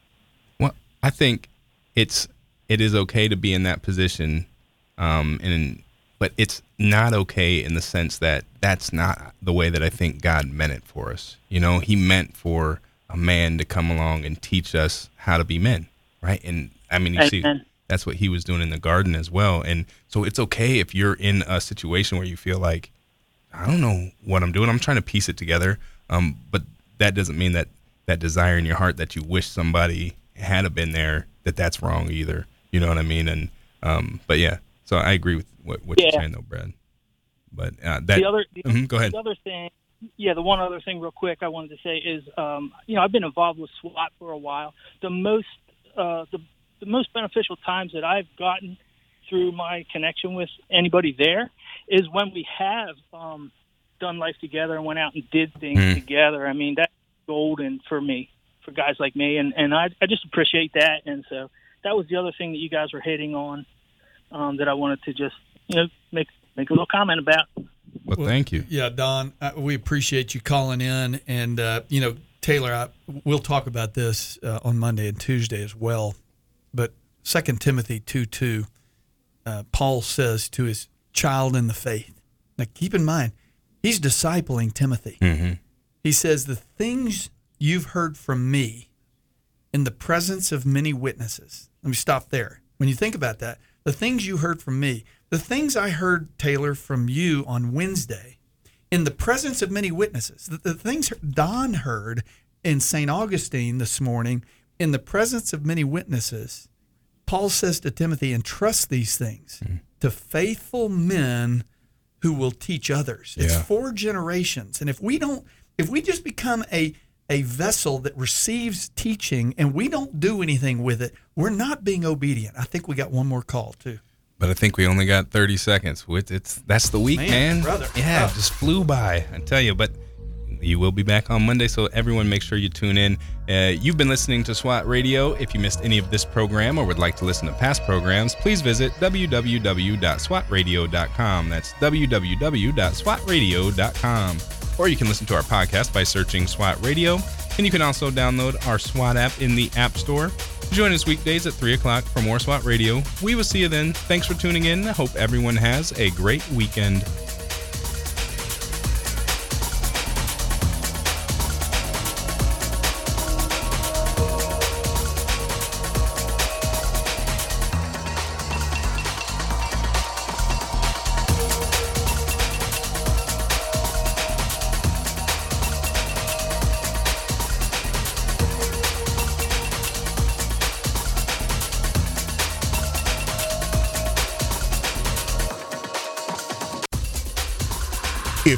Well, I think it's it is okay to be in that position, um, and but it's not okay in the sense that that's not the way that I think God meant it for us. You know, He meant for a man to come along and teach us how to be men, right? And I mean, you see, that's what He was doing in the garden as well. And so it's okay if you're in a situation where you feel like I don't know what I'm doing. I'm trying to piece it together. Um, but that doesn't mean that that desire in your heart that you wish somebody had been there that that's wrong either. You know what I mean? And um, but yeah, so I agree with what, what you're saying though, Brad. But uh, that the other, the, Mhm, go ahead. The other thing, yeah, the one other thing, real quick, I wanted to say is, um, you know, I've been involved with SWAT for a while. The most, uh, the, the most beneficial times that I've gotten through my connection with anybody there is when we have um, done life together and went out and did things Mm. together. I mean, that's golden for me, for guys like me, and and I, I just appreciate that. And so that was the other thing that you guys were hitting on um, that I wanted to just, you know, make make a little comment about. Well, thank you. Yeah, Don, uh, we appreciate you calling in, and uh, you know, Taylor, I, we'll talk about this uh, on Monday and Tuesday as well. But Second Timothy two two, uh, Paul says to his child in the faith. Now, keep in mind, he's discipling Timothy. Mm-hmm. He says, The things you've heard from me in the presence of many witnesses. Let me stop there. When you think about that, the things you heard from me, the things I heard, Taylor, from you on Wednesday, in the presence of many witnesses, the, the things Don heard in St. Augustine this morning, in the presence of many witnesses, Paul says to Timothy, entrust these things hmm. to faithful men who will teach others. It's four generations. And if we don't, if we just become a a vessel that receives teaching and we don't do anything with it, we're not being obedient. I think we got one more call too. But I think we only got 30 seconds. With it's that's the week, Man, man. brother. Yeah, Oh. just flew by. I tell you. But you will be back on Monday, so everyone make sure you tune in. Uh, you've been listening to SWAT Radio. If you missed any of this program or would like to listen to past programs, please visit www.swatradio.com. That's www.swatradio.com. Or you can listen to our podcast by searching SWAT Radio, and you can also download our SWAT app in the App Store. Join us weekdays at 3 o'clock for more SWAT Radio. We will see you then. Thanks for tuning in. I hope everyone has a great weekend.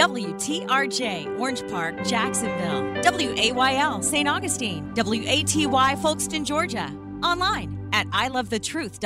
WTRJ, Orange Park, Jacksonville. WAYL, St. Augustine. WATY, Folkston, Georgia. Online at ilovethetruth.com.